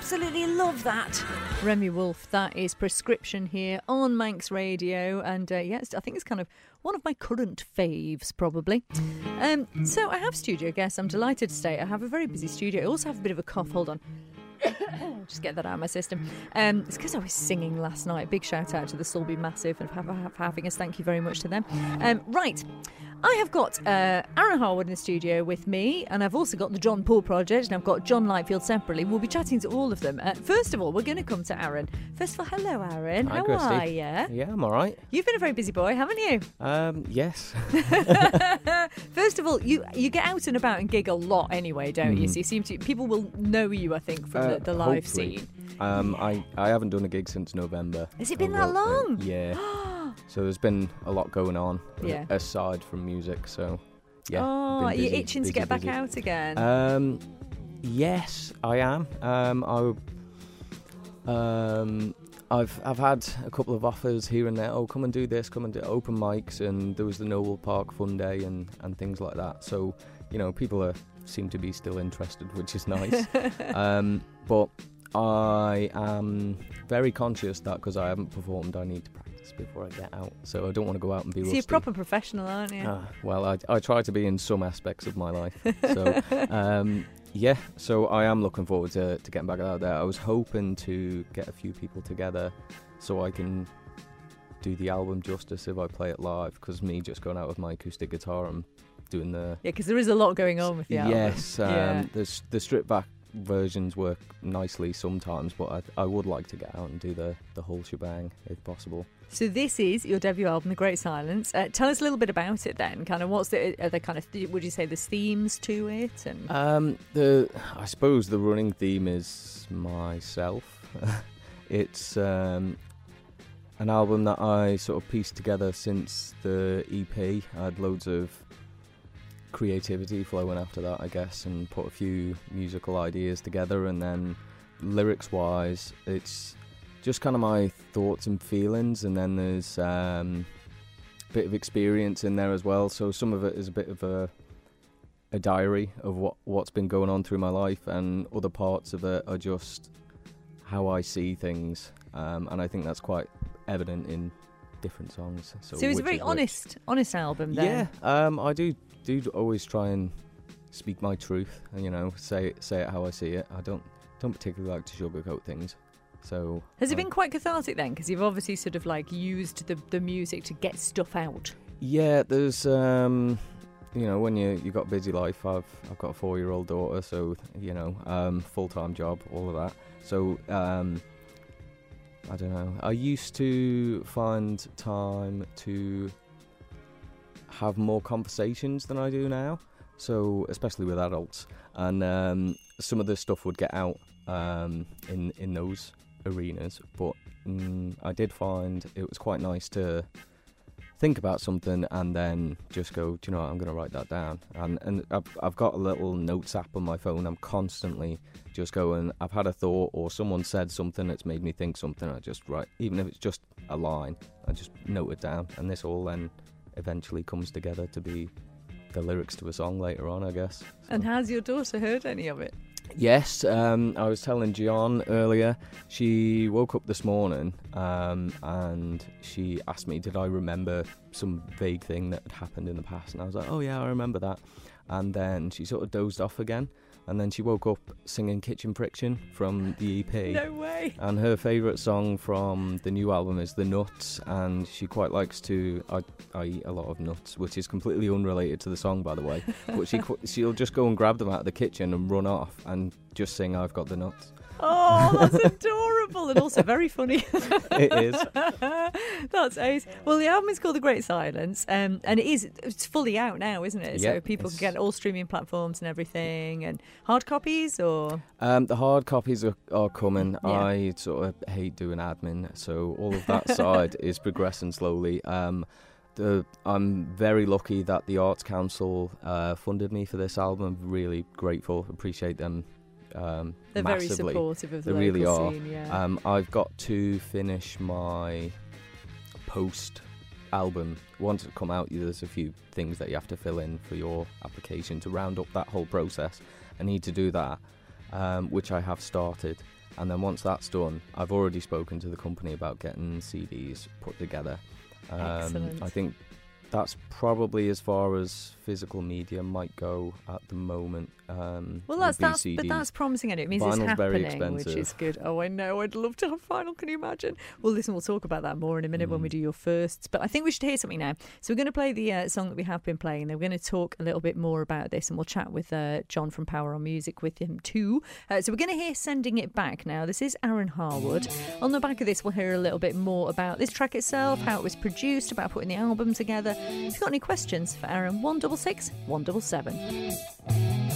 absolutely love that. Remi Wolf, that is Prescription here on Manx Radio. And uh, yes, I think it's kind of one of my current faves, probably. Um, so I have studio guests. I'm delighted to say I have a very busy studio. I also have a bit of a cough. Hold on. Just get that out of my system. Um, it's because I was singing last night. Big shout out to the Sulby Massive and for having us. Thank you very much to them. Um, right. I have got uh, Aaron Harwood in the studio with me, and I've also got the Jon Paul Project, and I've got Jon Lightfield separately. We'll be chatting to all of them. Uh, first of all, we're going to come to Aaron. First of all, hello, Aaron. Hi, How Kirsty. are you? Yeah, I'm all right. You've been a very busy boy, haven't you? Um, yes. First of all, you you get out and about and gig a lot anyway, don't you? Mhm. So you seem to people will know you, I think, from Uh, the, the live hopefully. scene. Um, I, I haven't done a gig since November. Has it been that long? Yeah. so there's been a lot going on Yeah. aside from music. So yeah. oh, been are you busy, itching to busy, get back busy. out again? Um, yes, I am. Um, I. Um, I've I've had a couple of offers here and there. Oh, come and do this, come and do open mics, and there was the Noble Park Fun Day and and things like that. So, you know, people are seem to be still interested, which is nice. um, but I am very conscious that because I haven't performed, I need to practice before I get out. So I don't want to go out and be so rusty. you're a proper professional, aren't you? Ah, well, I, I try to be in some aspects of my life. So, um, yeah, so I am looking forward to, to getting back out there. I was hoping to get a few people together so I can do the album justice if I play it live, because me just going out with my acoustic guitar and doing the. yeah, because there is a lot going on with the album. yes, um, Yeah. the, the stripped back versions work nicely sometimes, but I, I would like to get out and do the, the whole shebang if possible. So this is your debut album, The Great Silence. Uh, tell us a little bit about it then. Kind of what's the are the kind of would you say there's themes to it and Um, the I suppose the running theme is myself. it's um, an album that I sort of pieced together since the EP. I had loads of creativity flowing after that, I guess, and put a few musical ideas together. And then lyrics wise, it's just kind of my thoughts and feelings. And then there's um, a bit of experience in there as well. So some of it is a bit of a a diary of what what's been going on through my life, and other parts of it are just how I see things, um, and I think that's quite evident in different songs. So, so, it's a very is which. honest honest album then. Yeah, um, I do do always try and speak my truth, and you know, say say it how I see it. I don't don't particularly like to sugarcoat things. So Has it been quite cathartic then? Because you've obviously sort of like used the the music to get stuff out. Yeah, there's um you know, when you you got a busy life, I've I've got a four year old daughter, so you know, um, full time job, all of that. So um I don't know. I used to find time to have more conversations than I do now. So especially with adults, and um, some of the stuff would get out um, in in those arenas. But mm, I did find it was quite nice to think about something and then just go, do you know what, I'm going to write that down. And and I've, I've got a little notes app on my phone. I'm constantly just going, I've had a thought or someone said something that's made me think something. I just write, even if it's just a line, I just note it down. And this all then eventually comes together to be the lyrics to a song later on, I guess. And has your daughter heard any of it? Yes, um, I was telling Jon earlier. She woke up this morning um, and she asked me, "Did I remember some vague thing that had happened in the past?" And I was like, "Oh yeah, I remember that." And then she sort of dozed off again, and then she woke up singing "Kitchen Friction" from the EP. No way. And her favourite song from the new album is The Nuts, and she quite likes to. I, I eat a lot of nuts, which is completely unrelated to the song, by the way. But she she'll just go and grab them out of the kitchen and run off and just sing "I've got the nuts." Oh, that's adorable and also very funny. It is. That's ace. Well, the album is called The Great Silence, um, and it is it's fully out now, isn't it? so Yeah, people can get all streaming platforms and everything, and hard copies or Um, the hard copies are, are coming. Yeah. I sort of hate doing admin, so all of that side is progressing slowly. Um, the, I'm very lucky that the Arts Council uh, funded me for this album. Really grateful, appreciate them um, they're very supportive of the They really are. scene. Yeah. Um, I've got to finish my post album. Once it come out, there's a few things that you have to fill in for your application to round up that whole process. I need to do that, um, which I have started. and then once that's done, I've already spoken to the company about getting CDs put together. Um, Excellent. I think that's probably as far as physical media might go at the moment. Um, Well, that's that's but that's promising, and it means it's Vinyl's very happening, which is good. Oh, I know. I'd love to have vinyl. Can you imagine? Well, listen, we'll talk about that more in a minute when we Mm. do your firsts. But I think we should hear something now. So we're going to play the uh, song that we have been playing. Then we're going to talk a little bit more about this, and we'll chat with uh, Jon from Power on Music with him too. Uh, so we're going to hear "Sending It Back" now. This is Aaron Harwood. On the back of this, we'll hear a little bit more about this track itself, how it was produced, about putting the album together. If you've got any questions for Aaron, 166 177.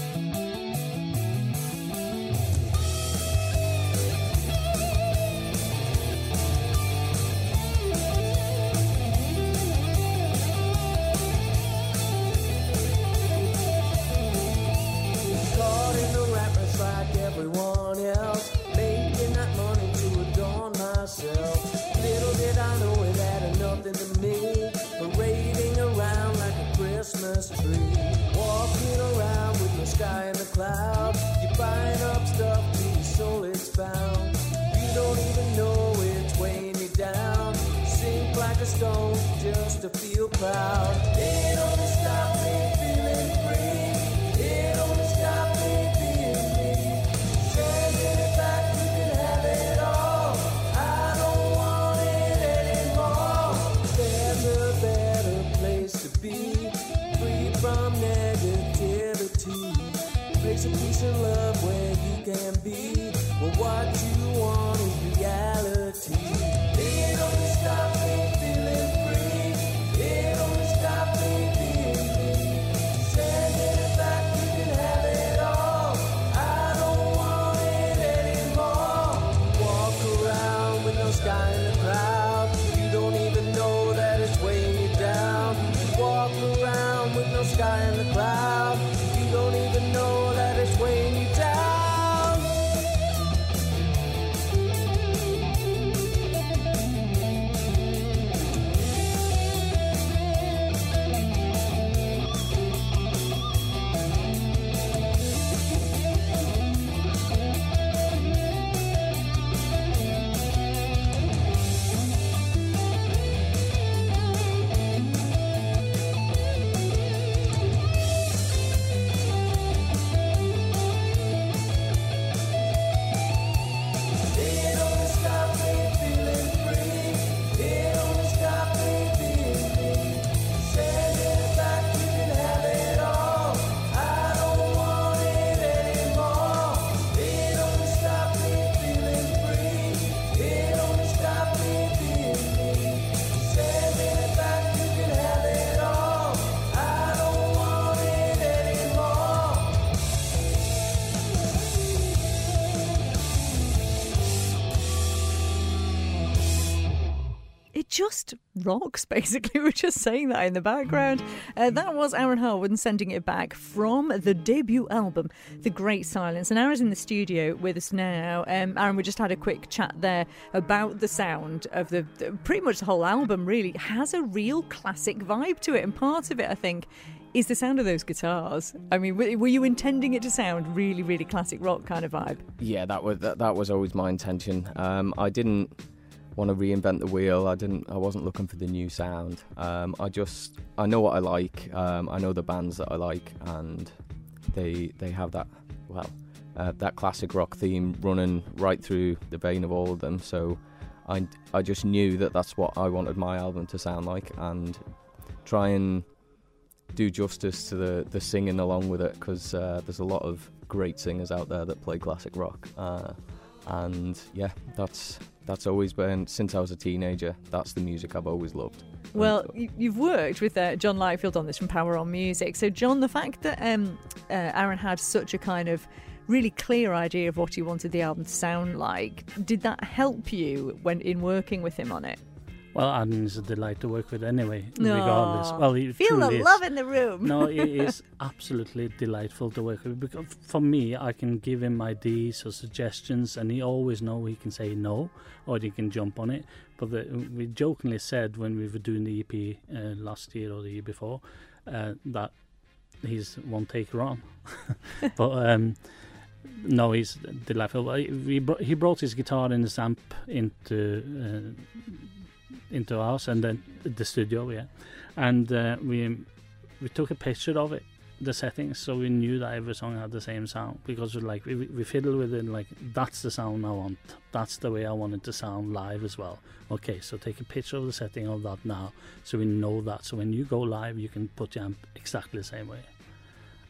Clouds, you're buying up stuff till your soul is found. You don't even know it's weighing you down. Sink like a stone just to feel proud. And love where you can be. Well, what you rocks, basically. We're just saying that in the background. Uh, that was Aaron Harwood sending it back from the debut album, The Great Silence. And Aaron's in the studio with us now. Um, Aaron, we just had a quick chat there about the sound of the, the pretty much the whole album, really has a real classic vibe to it. And part of it, I think, is the sound of those guitars. I mean, were were you intending it to sound really, really classic rock kind of vibe? Yeah, that was that, that was always my intention. Um, I didn't want to reinvent the wheel. I didn't. I wasn't looking for the new sound. Um, I just I know what I like. Um, I know the bands that I like, and they they have that well uh, that classic rock theme running right through the vein of all of them. So I I just knew that that's what I wanted my album to sound like, and try and do justice to the the singing along with it because uh, there's a lot of great singers out there that play classic rock. Uh, and yeah, that's that's always been since I was a teenager. That's the music I've always loved. Well, you've worked with uh, Jon Lightfield on this from Power on Music. So, Jon, the fact that um, uh, Aaron had such a kind of really clear idea of what he wanted the album to sound like, did that help you when in working with him on it? Well, Aaron is a delight to work with anyway, No. regardless. Well, he Feel the is. love in the room. no, it is absolutely delightful to work with because for me, I can give him ideas or suggestions, and he always know he can say no or he can jump on it. But the, we jokingly said when we were doing the EP uh, last year or the year before uh, that he's one taker on, but um, no, he's delightful. He brought his guitar and his amp into uh, into ours and then the studio, yeah. And uh, we we took a picture of it, the settings, so we knew that every song had the same sound because like we we fiddle with it like that's the sound I want. That's the way I want it to sound live as well. Okay, so take a picture of the setting of that now, so we know that. So when you go live, you can put your amp exactly the same way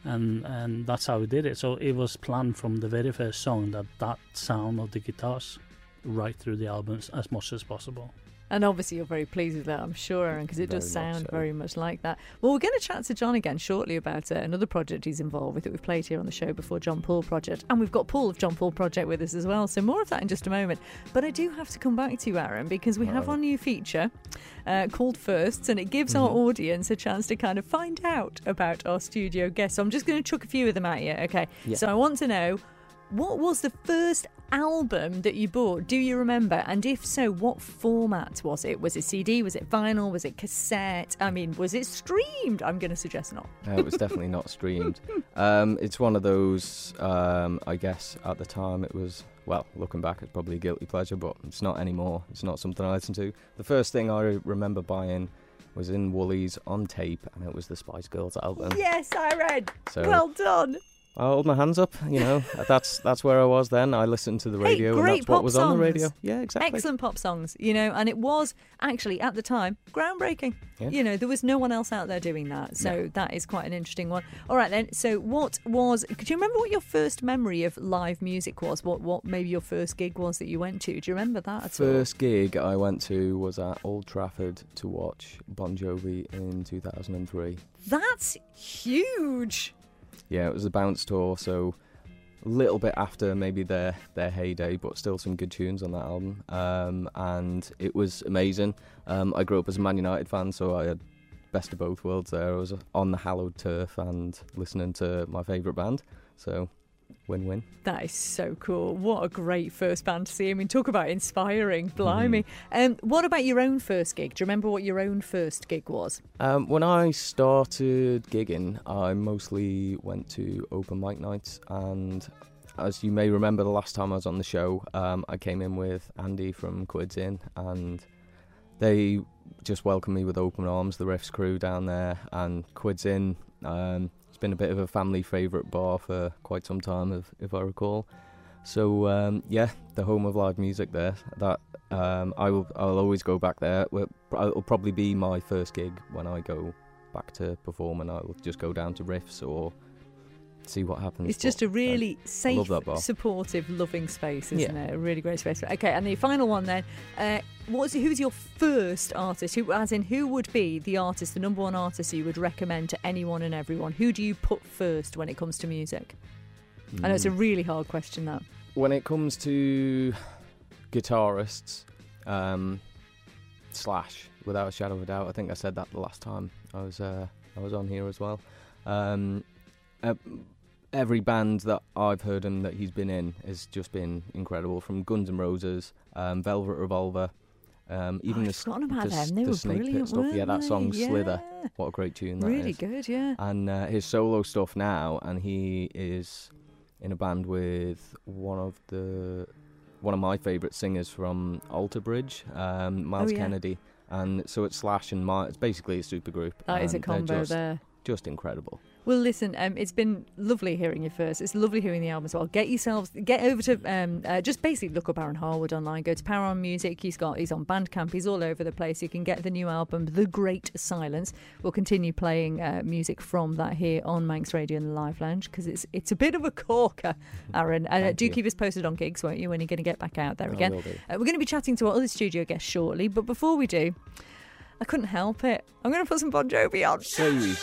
and and that's how we did it. So it was planned from the very first song that that sound of the guitars right through the albums as much as possible. And obviously, you're very pleased with that, I'm sure, Aaron, because it does Very much sound so. very much like that. Well, we're going to chat to Jon again shortly about uh, another project he's involved with that we've played here on the show before, Jon Paul Project. And we've got Paul of Jon Paul Project with us as well. So, more of that in just a moment. But I do have to come back to you, Aaron, because we have Right. our new feature uh, called Firsts, and it gives our Mm-hmm. audience a chance to kind of find out about our studio guests. So, I'm just going to chuck a few of them at you, okay? Yeah. So, I want to know what was the first album that you bought? Do you remember? And if so, what format was it? Was it CD? Was it vinyl? Was it cassette? I mean, was it streamed? I'm going to suggest not. Uh, it was definitely not streamed. Um, it's one of those. Um, I guess at the time it was. Well, looking back, it's probably a guilty pleasure, but it's not anymore. It's not something I listen to. The first thing I remember buying was in Woolies on tape, and it was the Spice Girls album. yes, I read. So Well done. I hold my hands up. You know, that's that's where I was then. I listened to the Hey, radio, and great that's what was on the radio. songs. Yeah, exactly. Excellent pop songs, you know, and it was actually at the time groundbreaking. Yeah. You know, there was no one else out there doing that, so that is quite an interesting one. All right, then. So, what was? Could you remember what your first memory of live music was? What what maybe your first gig was that you went to? Do you remember that at all? First gig I went to was at Old Trafford to watch Bon Jovi in 2003. That's huge. Yeah, it was a bounce tour, so a little bit after maybe their their heyday, but still some good tunes on that album. Um, and it was amazing. Um, I grew up as a Man United fan, so I had best of both worlds there. I was on the hallowed turf and listening to my favourite band, so win-win. That is so cool. What a great first band to see. I mean, talk about inspiring. Blimey. Um, what about your own first gig? Do you remember what your own first gig was? Um, when I started gigging, I mostly went to open mic nights, and as you may remember, the last time I was on the show, um, I came in with Andy from Quids In, and they just welcomed me with open arms. The Riffs crew down there, and Quids In. It's been a bit of a family favourite bar for quite some time, if, if I recall. So um, yeah, the home of live music there. That um, I will. I'll always go back there. It'll probably be my first gig when I go back to perform, and I'll just go down to riffs or see what happens. It's just a really safe, love supportive, loving space, isn't Yeah. it? A really great space. Okay, and the final one then. Uh, what's who's your first artist? Who, as in, who would be the artist, the number one artist you would recommend to anyone and everyone? Who do you put first when it comes to music? I know it's a mm, really hard question. That when it comes to guitarists, um, Slash, without a shadow of a doubt. I think I said that the last time I was uh, I was on here as well. Um, uh, every band that I've heard him that he's been in has just been incredible. From Guns N' Roses, um, Velvet Revolver, um, even oh, the, I've forgotten about the, them. They the were Snake brilliant. Stuff. Yeah, that song Slither. What a great tune that Really is. good, yeah. and uh, his solo stuff now, and he is in a band with one of the one of my favourite singers from Alter Bridge, um, Myles Oh, yeah. Kennedy, and so it's Slash and Myles. It's basically a super group. That is a combo there. Just incredible. Well, listen, um, it's been lovely hearing you first. It's lovely hearing the album as well. Get yourselves, get over to, um, uh, just basically look up Aaron Harwood online. Go to Power on Music. He's got, he's on Bandcamp. He's all over the place. You can get the new album, The Great Silence. We'll continue playing uh, music from that here on Manx Radio in the Live Lounge because it's it's a bit of a corker, Aaron. Uh, do you. keep us posted on gigs, won't you? When you're going to get back out there again. Uh, we're going to be chatting to our other studio guests shortly, but before we do, I couldn't help it. I'm going to put some Bon Jovi on. Hey.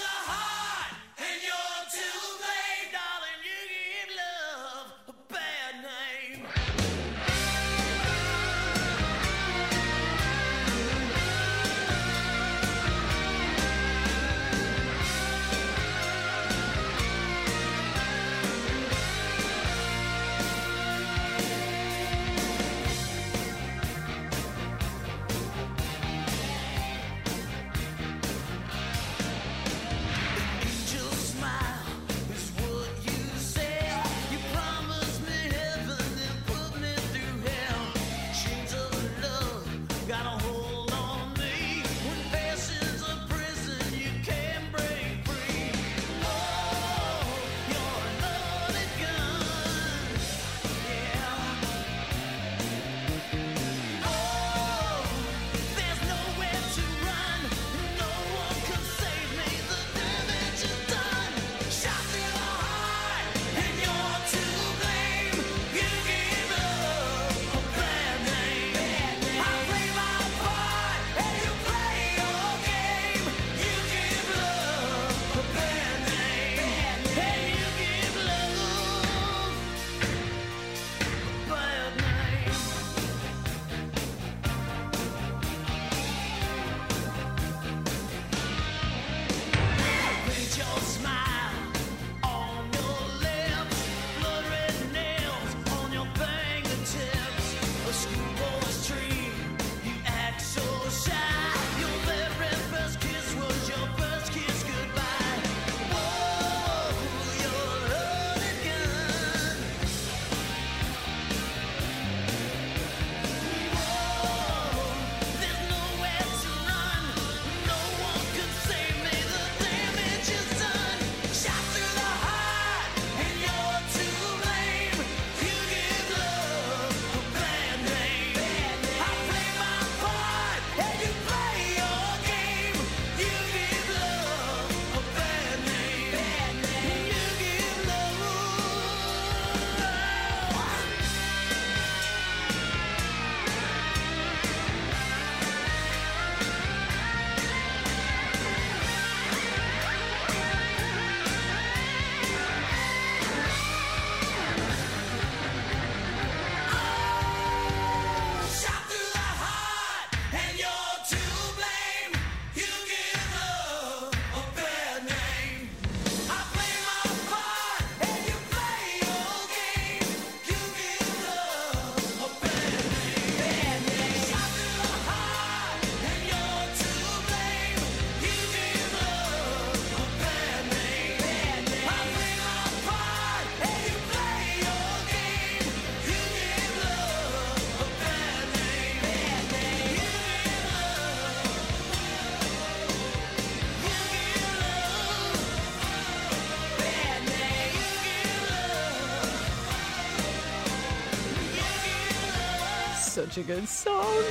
Such a good song.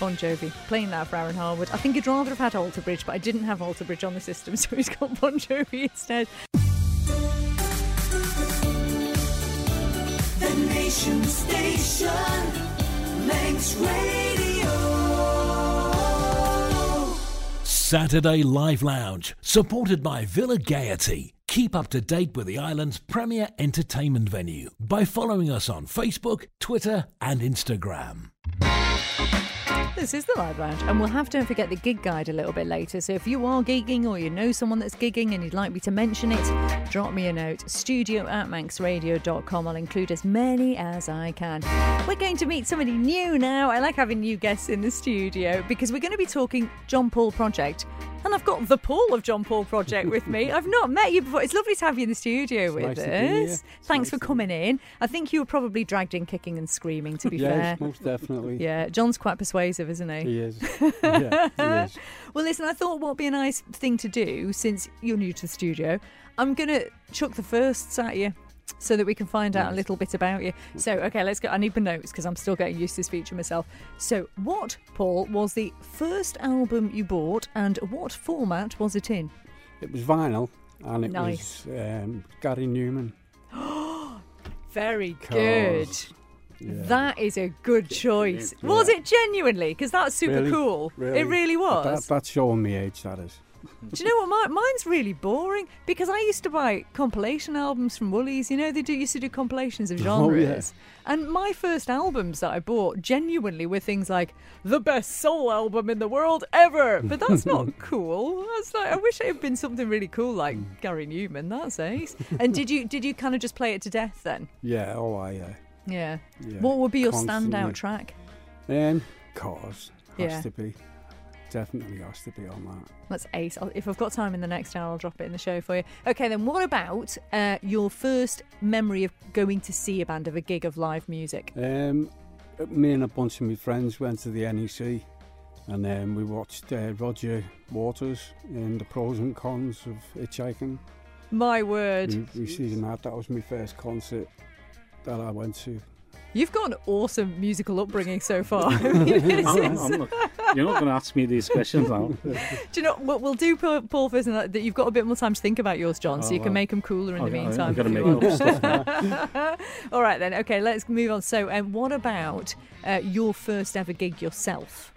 Bon Jovi playing that for Aaron Harwood. I think he'd rather have had Alter Bridge, but I didn't have Alter Bridge on the system, so he's got Bon Jovi instead. The Nation Station, Manx Radio. Saturday Live Lounge, supported by Villa Gaiety. Keep up to date with the island's premier entertainment venue by following us on Facebook, Twitter, and Instagram. This is the Live Lounge, and we'll have to forget the gig guide a little bit later. So if you are gigging or you know someone that's gigging and you'd like me to mention it, drop me a note. Studio at manxradio.com. I'll include as many as I can. We're going to meet somebody new now. I like having new guests in the studio because we're going to be talking Jon Paul Project. And I've got the Paul of Jon Paul Project with me. I've not met you before. It's lovely to have you in the studio with nice us. Thanks nice for coming in. I think you were probably dragged in kicking and screaming, to be fair. Yes, most definitely. Yeah, Jon's quite persuasive, isn't he? He is. yeah, he is. Well, listen, I thought what would be a nice thing to do since you're new to the studio, I'm going to chuck the firsts at you so that we can find out a little bit about you. So, okay, let's go. I need my notes because I'm still getting used to this feature myself. So, what, Paul, was the first album you bought and what format was it in? It was vinyl, and it Nice. was um, Gary Numan. Very good. Yeah. That is a good choice. Yeah. Was it genuinely? Because that's super Really? cool. Really? It really was. That, that's showing me age, that is. Do you know what? My, mine's really boring because I used to buy compilation albums from Woolies. You know, they do, used to do compilations of genres. Oh, yeah. And my first albums that I bought genuinely were things like the best soul album in the world ever. But that's not cool. That's like I wish it had been something really cool like Hmm. Gary Numan. That's ace. And did you did you kind of just play it to death then? Yeah, oh, I, uh, Yeah. yeah. What would be your Constantly. standout track? Um, Cars. Has Yeah. to be. Definitely has to be on that. That's ace. I'll, if I've got time in the next hour, I'll drop it in the show for you. Okay, then what about uh, your first memory of going to see a band of a gig of live music? Um, me and a bunch of my friends went to the NEC and then we watched uh, Roger Waters in the pros and cons of hitchhiking. My word, We, we seen that. That was my first concert that I went to. You've got an awesome musical upbringing so far. I mean, I'm, I'm not, you're not going to ask me these questions now. do you know what we'll do, Paul Paul, first, and that that you've got a bit more time to think about yours, Jon, so Oh, you can make them cooler in the Okay, meantime. I've got to make up stuff now. All right then. Okay, let's move on. So, um, what about uh, your first ever gig yourself?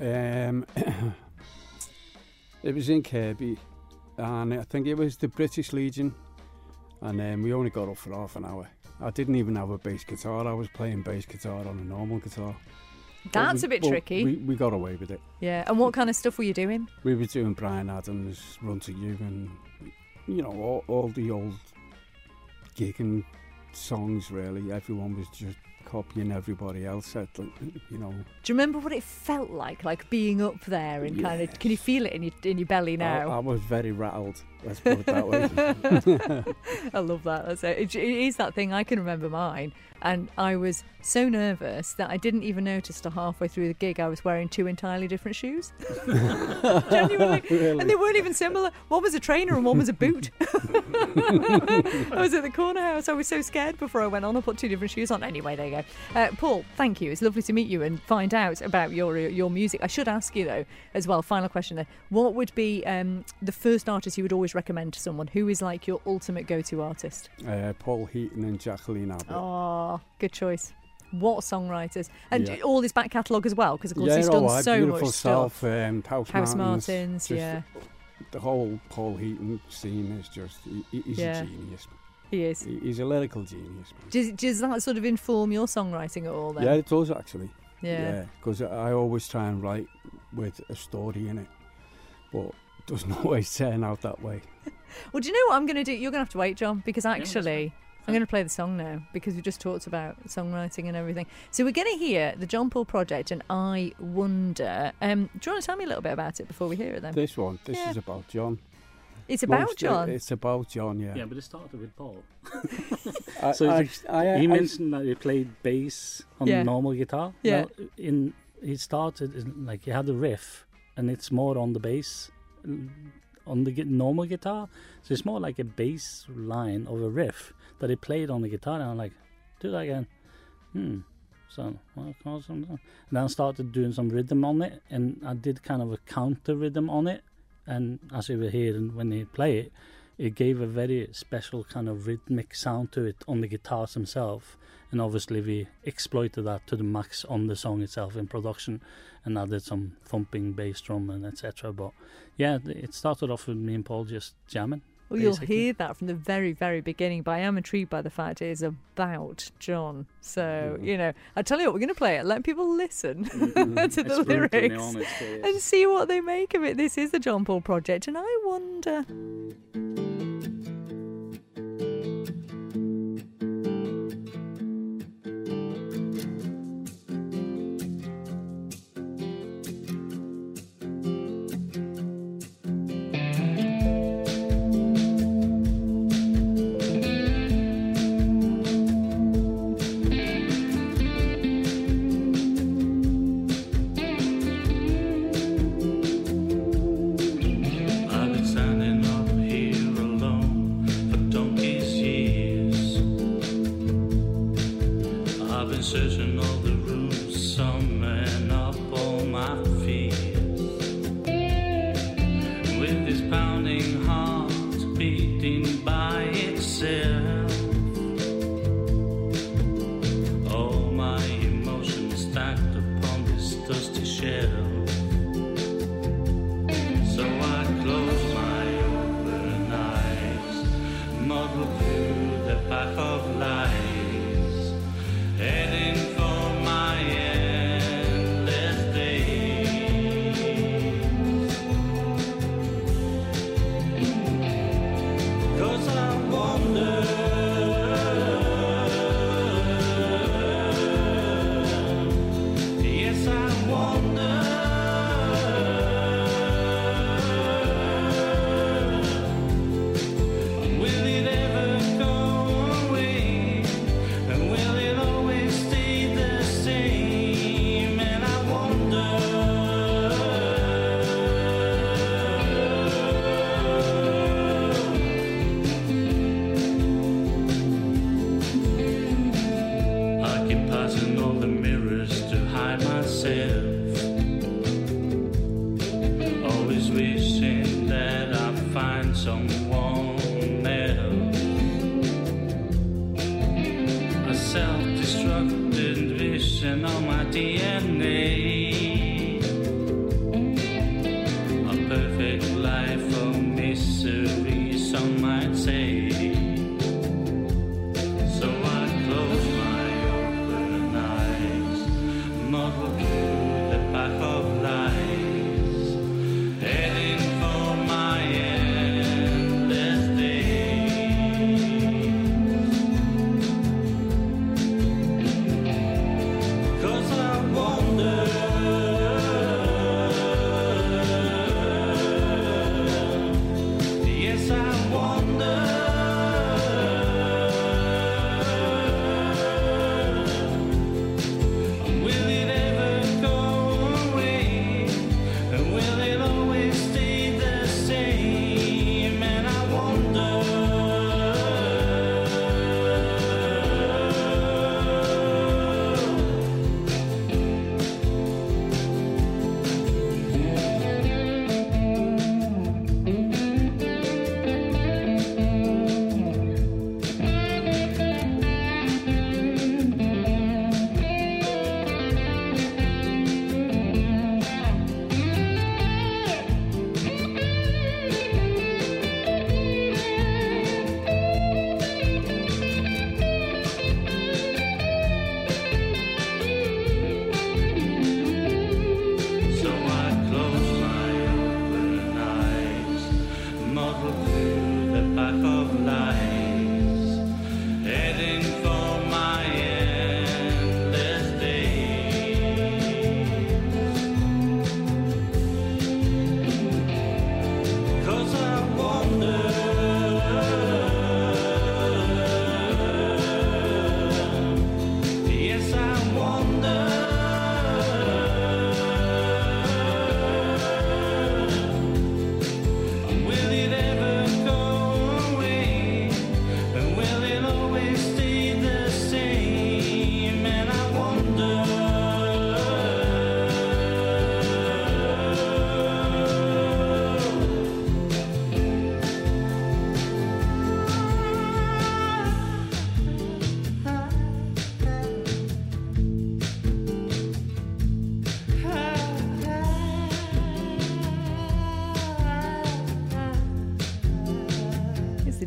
Um, it was in Kirby, and I think it was the British Legion, and um, we only got up for half an hour. I didn't even have a bass guitar. I was playing bass guitar on a normal guitar. That's we- a bit tricky. We, we got away with it. Yeah. And what kind of stuff were you doing? We were doing Bryan Adams, Run to You, and you know all, all the old gigging songs. Really, everyone was just copying everybody else. At, you know, Do you remember what it felt like, like being up there and kind of? Can you feel it in your in your belly I, now? I was very rattled. Let's put it that way. I love that. That's it. It, it is that thing. I can remember mine, and I was so nervous that I didn't even notice till halfway through the gig I was wearing two entirely different shoes. Genuinely, and they weren't even similar. One was a trainer and one was a boot. I was at the corner house. I was so scared before I went on. I put two different shoes on. Anyway, there you go. Uh, Paul, thank you. It's lovely to meet you and find out about your your music. I should ask you though, as well. Final question there. What would be um, the first artist you would always recommend to someone? Who is like your ultimate go-to artist? uh, Paul Heaton and Jacqueline Abbott. Oh, good choice. What songwriters and Yeah. all his back catalogue as well, because of course yeah, he's oh, done so beautiful much self, stuff. Um, House, House Martins, Martins, just yeah, The whole Paul Heaton scene is just, he, he's Yeah. a genius. he is. He, he's a lyrical genius. Does, does that sort of inform your songwriting at all? Then, Yeah, it does actually. yeah. Because I always try and write with a story in it, but doesn't always turn out that way. Well, do you know what I'm going to do? You're going to have to wait, Jon, because that's actually. I'm going to play the song now because we just talked about songwriting and everything. So we're going to hear the Jon Paul Project and I Wonder. Um, do you want to tell me a little bit about it before we hear it then? This one, this Yeah. is about Jon. It's about Most- Jon. It's about Jon, yeah. Yeah, but it started with Paul. I, So I, I, he I- mentioned that he played bass on Yeah. normal guitar. Yeah. Well, in he started in- like he had a riff, and it's more on the bass, on the normal guitar. So it's more like a bass line of a riff that he played on the guitar. And I'm like, do that again. Hmm. So well. And then I started doing some rhythm on it, and I did kind of a counter rhythm on it. And as you were hearing when they play it, it gave a very special kind of rhythmic sound to it on the guitars themselves. And obviously, we exploited that to the max on the song itself in production, and added some thumping bass drum and etc. But yeah, it started off with me and Paul just jamming. Well, you'll hear that from the very, very beginning. But I am intrigued by the fact it is about Jon. So, Mhm. you know, I tell you what, we're going to play it. Let people listen Mhm. to the It's lyrics and see what they make of it. This is the Jon Paul Project, and I wonder. Self-destructed vision on my DNA.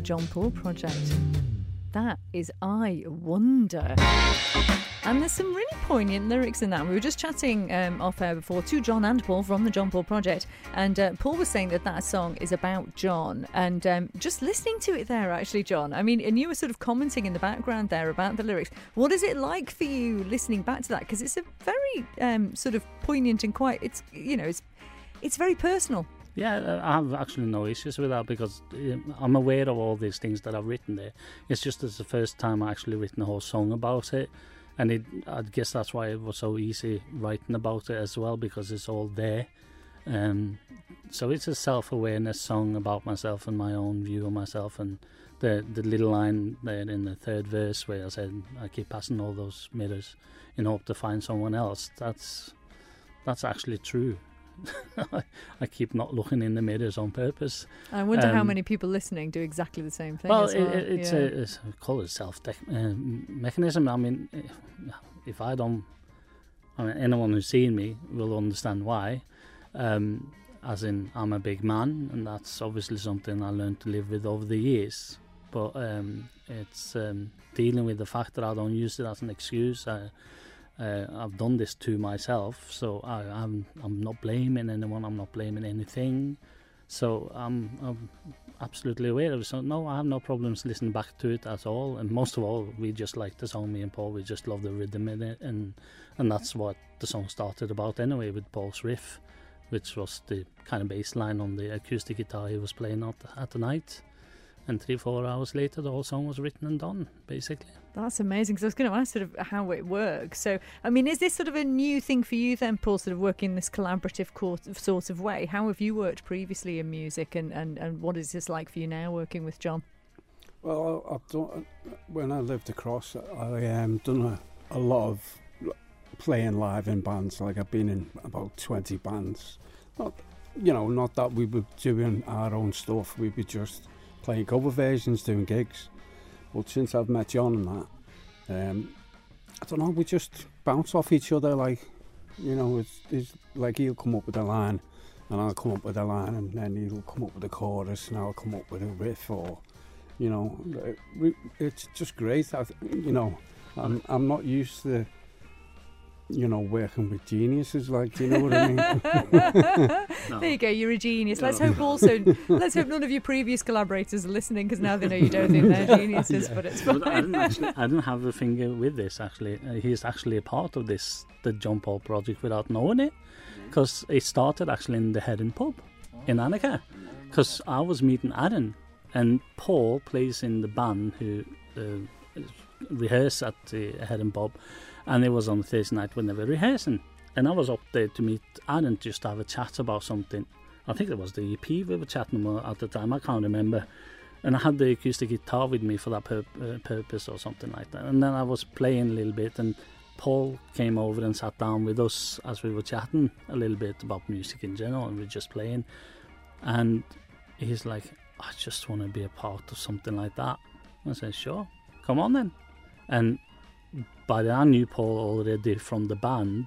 Jon Paul project. That is I Wonder. And there's some really poignant lyrics in that. We were just chatting um, off air before to Jon and Paul from the Jon Paul Project, and uh, Paul was saying that that song is about Jon. And um, just listening to it there, actually, Jon. I mean, and you were sort of commenting in the background there about the lyrics. What is it like for you listening back to that? Because it's a very um, sort of poignant and quite. It's you know, it's it's very personal. Yeah, I have actually no issues with that because um, I'm aware of all these things that I've written there. It's just it's the first time I actually written a whole song about it, and it, I guess that's why it was so easy writing about it as well because it's all there. Um, so it's a self-awareness song about myself and my own view of myself, and the the little line there in the third verse where I said I keep passing all those mirrors in hope to find someone else. That's that's actually true. I keep not looking in the mirrors on purpose. I wonder how Um, many people listening do exactly the same thing. Well, well. it, it's yeah. a it's a call it self uh, mechanism. I mean, if I don't, I mean, anyone who's seen me will understand why. Um, as in, I'm a big man, and that's obviously something I learned to live with over the years. But um, it's um, dealing with the fact that I don't use it as an excuse. I, uh, I've done this to myself, so I, I'm I'm not blaming anyone. I'm not blaming anything. So I'm, I'm absolutely aware of it. So no, I have no problems listening back to it at all. And most of all, we just like the song. Me and Paul, we just love the rhythm in it, and and that's what the song started about anyway, with Paul's riff, which was the kind of bass line on the acoustic guitar he was playing at at the night. And three, four hours later, the whole song was written and done, basically. That's amazing. So I was going to ask sort of how it works. So, I mean, is this sort of a new thing for you then, Paul? Sort of working this collaborative sort of way. How have you worked previously in music, and and and what is this like for you now working with Jon? Well, I- I've done when I lived across. I um done a, a lot of playing live in bands. Like I've been in about twenty bands. Not, you know, not that we were doing our own stuff. We were just playing cover versions, doing gigs. But since I've met Jon and that, um, I don't know. We just bounce off each other. Like, you know, it's, it's like he'll come up with a line, and I'll come up with a line, and then he'll come up with a chorus, and I'll come up with a riff or you know, it's just great. I, you know, I'm I'm not used to, you know, working with geniuses. Like, do you know what I mean? There you go. You're a genius. Let's hope also. let's hope none of your previous collaborators are listening because now they know you don't think they're geniuses. But it's But I fine. didn't, actually, I didn't have a finger with this actually. Uh, he's actually a part of this, the Jon Paul project, without knowing it, because it started actually in the Heron pub in Annika. Because I was meeting Aaron, and Paul plays in the band who uh, rehearse at the Heron pub, and it was on Thursday night when they were rehearsing, and I was up there to meet Aaron just to have a chat about something. I think it was the EP we were chatting about at the time. I can't remember and I had the acoustic guitar with me for that pur- uh, purpose or something like that. And then I was playing a little bit, and Paul came over and sat down with us as we were chatting a little bit about music in general, and we were just playing. And he's like, "I just want to be a part of something like that." I said, "Sure, come on then." And then I knew Paul already from the band.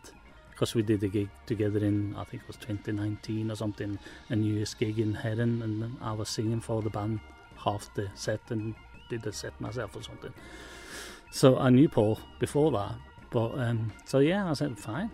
Because we did a gig together in, I think it was 2019 or something, a New Year's gig in Heron, and I was singing for the band half the set and did the set myself or something. So I knew Paul before that. But um, so yeah, I said, fine,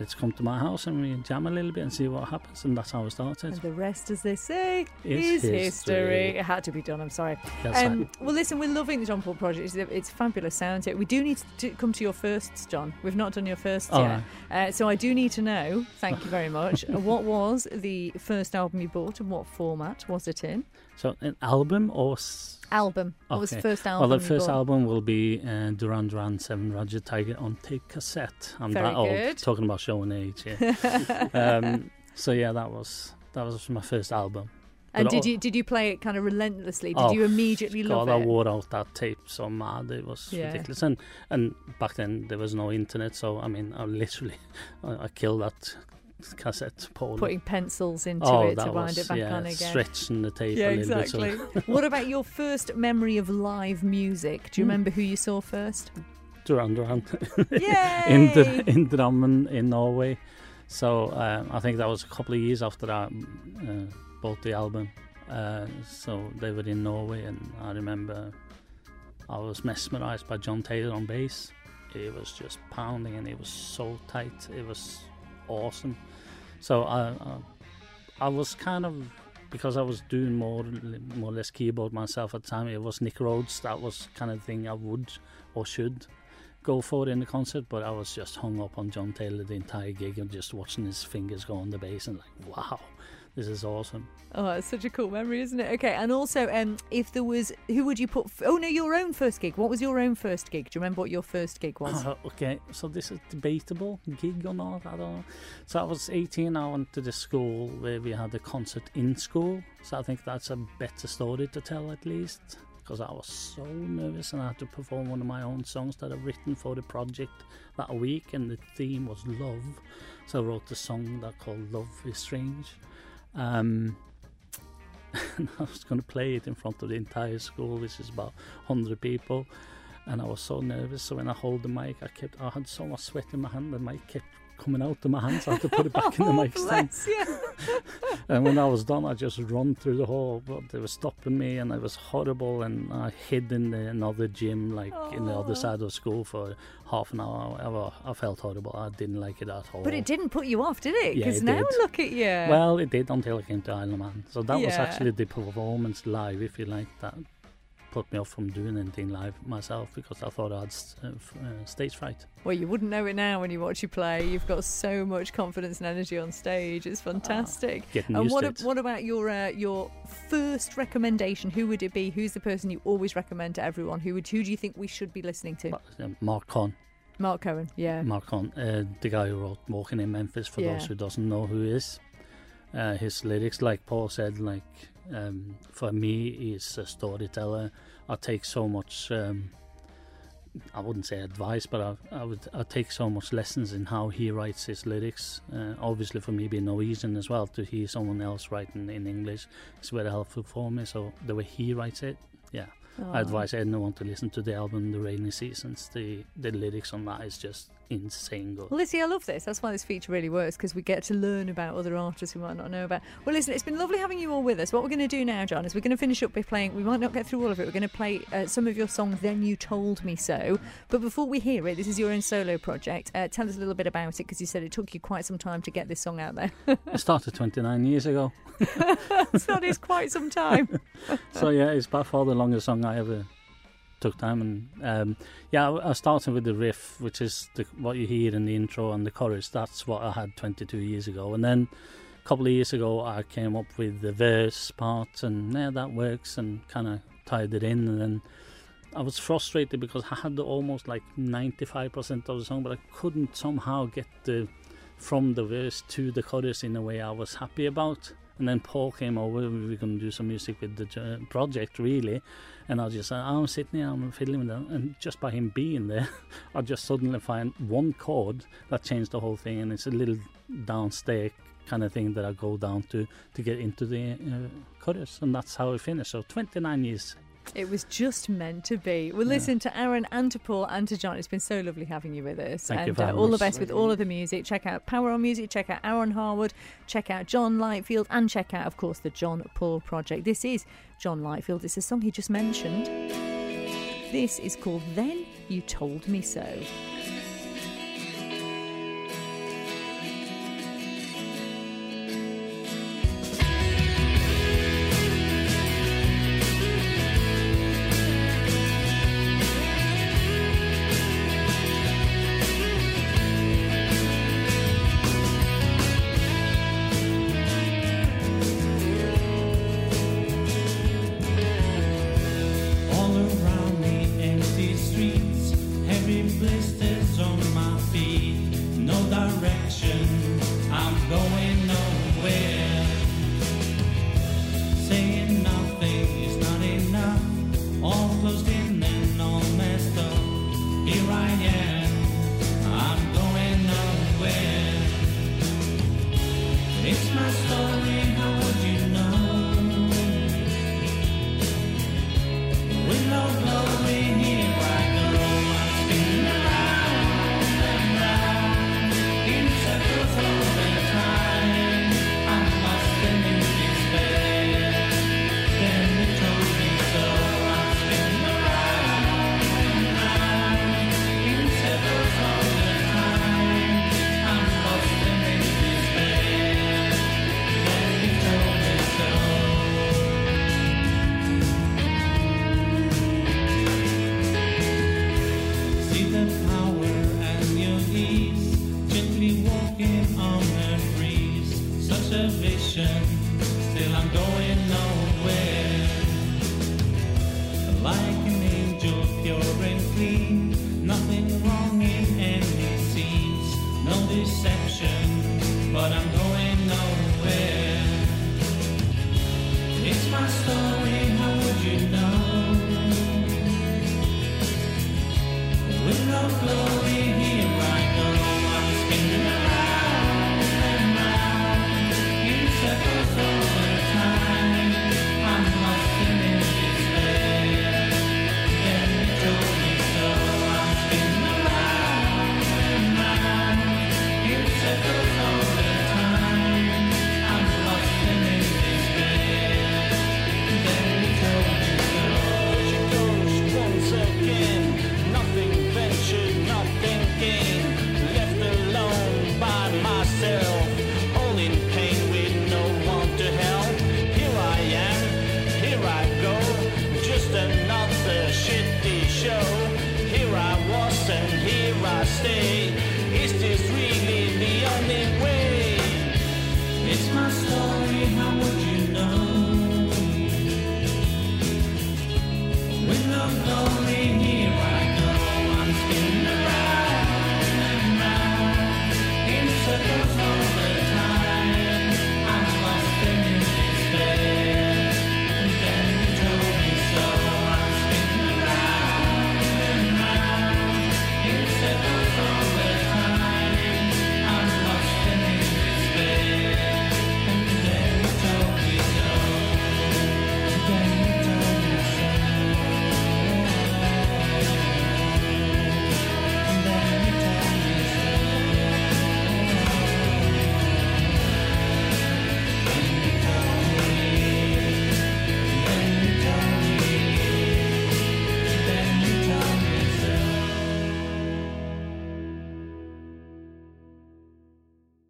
let's come to my house and we jam a little bit and see what happens. And that's how it started. And the rest, as they say, Is is history. history. It had to be done. I'm sorry. That's Um, right. well, listen, we're loving the Jon Paul project. It's, it's fabulous sound. We do need to come to your firsts, Jon. We've not done your firsts All yet. Uh, so I do need to know, thank you very much, what was the first album you bought and what format was it in? So an album or s- Album. What was the Okay. first album? well, the first bought? album will be uh, Duran Duran Seven Ragged Tiger on tape cassette. I'm Very that old. good. Talking about showing age. Yeah. um, so yeah, that was that was my first album. And But did all- you did you play it kind of relentlessly? Did Oh, you immediately love God, I wore out that tape so mad. It was Yeah. ridiculous. And and back then there was no internet, so I mean, I literally I, I killed that cassette. Paul. Putting pencils into oh, it to wind was it back yeah, on again. stretching the tape Yeah, a little exactly. bit. what about your first memory of live music? Do you Hmm. remember who you saw first? Duran Duran in the in Drammen in Norway. So um, I think that was a couple of years after I uh, bought the album. Uh, so they were in Norway, and I remember I was mesmerized by John Taylor on bass. It was just pounding, and it was so tight. It was awesome. So I, I, I was kind of because I was doing more, more or less keyboard myself at the time. It was Nick Rhodes. That was kind of thing I would or should go for in the concert. But I was just hung up on John Taylor the entire gig and just watching his fingers go on the bass and like, wow, this is awesome. Oh, it's such a cool memory, isn't it? Okay, and also, um, if there was, who would you put? F- oh no, your own first gig. What was your own first gig? Do you remember what your first gig was? Uh, okay, so this is debatable gig or not. I don't know. So I was 18. I went to the school where we had a concert in school. So I think that's a better story to tell at least. Because I was so nervous and I had to perform one of my own songs that I've written for the project that week, and the theme was love. So I wrote a song that called "Love Is Strange." Um, and I was going to play it in front of the entire school, which is about 100 people. And I was so nervous. So when I hold the mic, I kept, I had so much sweat in my hand, the mic kept coming out of my hands. I had to put it back in the oh, mic stand. And when I was done, I just run through the hall, but they were stopping me, and it was horrible. And I hid in the, another gym, like in the other oh. side of school, for half an hour. I, I felt horrible. I didn't like it at all. But it didn't put you off, did it? Yeah, Because it now did. look at you. Well, it did until I came to Isle of Man. So that was actually the performance live, if you like, that put me off from doing anything live myself because I thought I had uh, uh, stage fright. Well, you wouldn't know it now when you watch you play. You've got so much confidence and energy on stage. It's fantastic. Getting and used what, to it. what about your uh, your first recommendation? Who would it be? Who's the person you always recommend to everyone? Who would who do you think we should be listening to? Uh, Marc Cohn, Marc Cohen. Yeah. Marc Cohen, uh, the guy who wrote "Walking in Memphis." For Yeah. those who doesn't know who he is, uh, his lyrics, like Paul said, like um, for me, he's a storyteller. I take so much. Um, I wouldn't say advice, but I, I would I take so much lessons in how he writes his lyrics. Uh, obviously, for me being Norwegian as well, to hear someone else writing in English is very helpful for me. So the way he writes it, yeah, I Oh. advise anyone to listen to the album "The Rainy Seasons." The the lyrics on that is just insane good. Well, Lizzie, I love this. That's why this feature really works because we get to learn about other artists we might not know about. Well, listen, it's been lovely having you all with us. What we're going to do now, Jon, is we're going to finish up by playing. We might not get through all of it. We're going to play uh, some of your songs. Then you told me so. But before we hear it, this is your own solo project. Uh, tell us a little bit about it because you said it took you quite some time to get this song out there. It started 29 years ago, so it is quite some time. so yeah, it's by far the longest song I ever took time and um, yeah, I I started with the riff, which is the, what you hear in the intro and the chorus. That's what I had 22 years ago, and then a couple of years ago I came up with the verse part, and yeah, that works, and kind of tied it in, and then. I was frustrated because I had almost like 95% of the song, but I couldn't somehow get the from the verse to the chorus in a way I was happy about. And then Paul came over. We were going to do some music with the uh, project, really. And I'll just said, I'm sitting here, I'm fiddling with it. And just by him being there, I just suddenly find one chord that changed the whole thing. And it's a little downstairs kind of thing that I go down to to get into the uh, chorus. And that's how it finished. So 29 years. It was just meant to be. Well, listen to Aaron and to Paul and to Jon. It's been so lovely having you with us. Thank you and uh, all the best with all of the music. Check out Power on Music, check out Aaron Harwood, check out Jon Lightfield, and check out, of course, the Jon Paul Project. This is Jon Lightfield. It's a song he just mentioned. This is called Then You Told Me So.